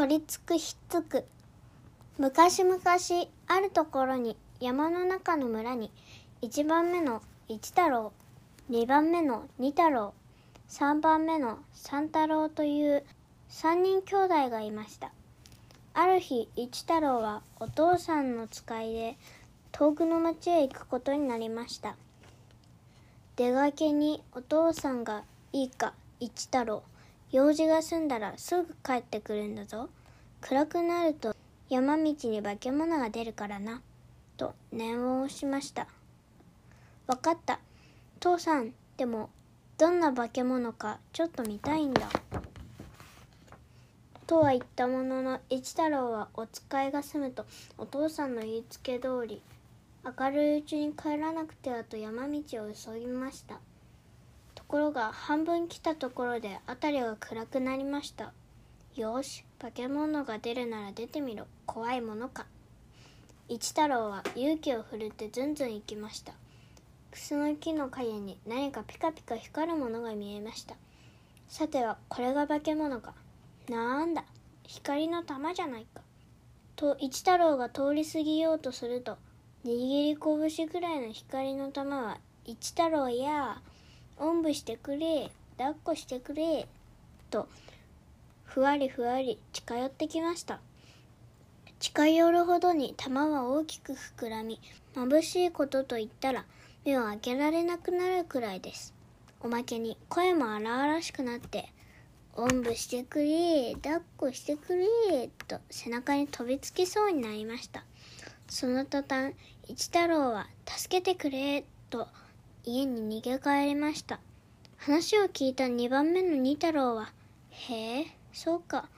取りつくひっつく。昔々あるところに山の中の村に1番目の一太郎2番目の二太郎3番目の三太郎という3人兄弟がいました。ある日一太郎はお父さんの使いで遠くの町へ行くことになりました。出がけにお父さんが「いいか一太郎。用事が済んだらすぐ帰ってくるんだぞ。暗くなると山道に化け物が出るからな」と念を押しました。わかった。父さんでもどんな化け物かちょっと見たいんだ。とは言ったものの一太郎はお使いが済むとお父さんの言いつけ通り明るいうちに帰らなくてはと山道を急ぎました。ころが半分来たところで辺りが暗くなりました。よし化け物が出るなら出てみろ。怖いものか。一太郎は勇気を振るってずんずん行きました。クスの木の陰に何かピカピカ光るものが見えました。さてはこれが化け物か。なんだ。光の玉じゃないか。と一太郎が通り過ぎようとすると握り拳ぐらいの光の玉は一太郎や。おんぶしてくれ抱っこしてくれとふわりふわり近寄ってきました。近寄るほどに玉は大きく膨らみ眩しいことと言ったら目を開けられなくなるくらいです。おまけに声も荒々しくなっておんぶしてくれ抱っこしてくれと背中に飛びつきそうになりました。その途端一太郎は「助けてくれ」と家に逃げ帰りました。話を聞いた2番目の二太郎は「へえそうか。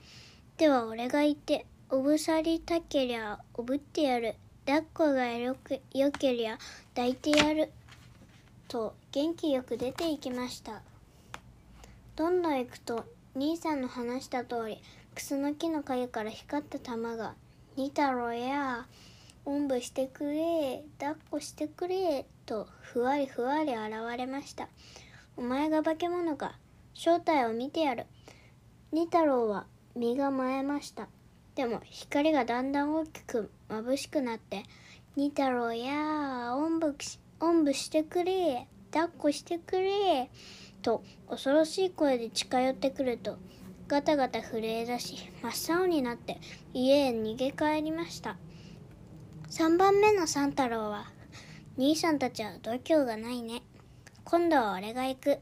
では俺がいておぶさりたけりゃおぶってやる。抱っこがよくよけりゃ抱いてやる」と元気よく出て行きました。どんどん行くと兄さんの話した通りクスの木の陰から光った玉が「二太郎や。おんぶしてくれ抱っこしてくれ」とふわりふわり現れました。お前が化け物か。正体を見てやる。二太郎は身が前えました。でも光がだんだん大きく眩しくなって「二太郎やおんぶおんぶしてくれ抱っこしてくれ」と恐ろしい声で近寄ってくるとガタガタ震え出し真っ青になって家へ逃げ帰りました。3番目の三太郎は兄さんたちは度胸がないね。今度は俺が行く。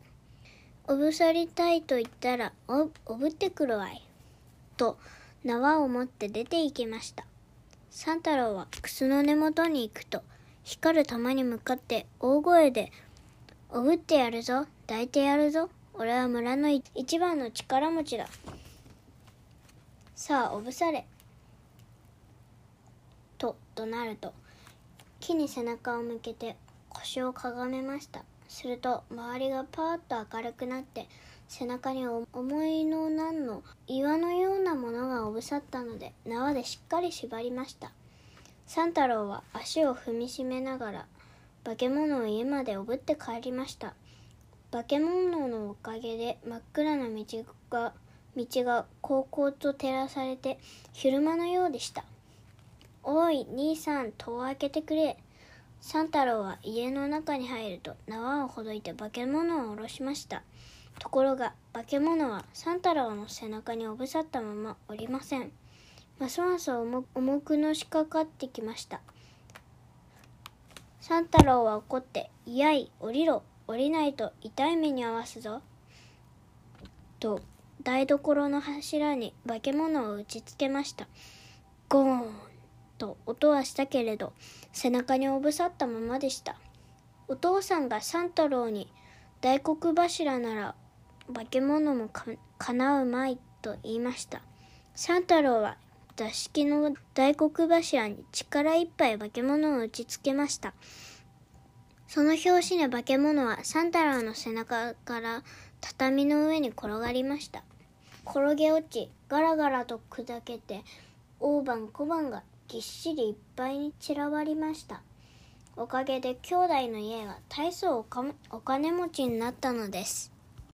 おぶさりたいと言ったらおおぶってくるわい。と縄を持って出て行きました。三太郎はくすの根元に行くと光る玉に向かって大声で「おぶってやるぞ。抱いてやるぞ。俺は村の一番の力持ちだ。さあおぶされ」と怒鳴ると木に背中を向けて腰をかがめました。すると周りがパーッと明るくなって背中に重いのなんの岩のようなものがおぶさったので縄でしっかり縛りました。三太郎は足を踏みしめながら化け物を家までおぶって帰りました。化け物のおかげで真っ暗な道が道が高々と照らされて昼間のようでした。おい兄さん戸を開けてくれ。三太郎は家の中に入ると縄をほどいて化け物を下ろしました。ところが化け物は三太郎の背中におぶさったままおりません。ますます重くのしかかってきました。三太郎は怒って「いやい降りろ。降りないと痛い目に遭わすぞ」と台所の柱に化け物を打ちつけました。ゴーン。と音はしたけれど背中におぶさったままでした。お父さんが三太郎に大黒柱なら化け物もかなうまいと言いました。三太郎は座敷の大黒柱に力いっぱい化け物を打ちつけました。その拍子に化け物は三太郎の背中から畳の上に転がりました。転げ落ちガラガラと砕けて大判小判がぎっしりいっぱいに散らばりました。おかげで兄弟の家が大層お金持ちになったのです。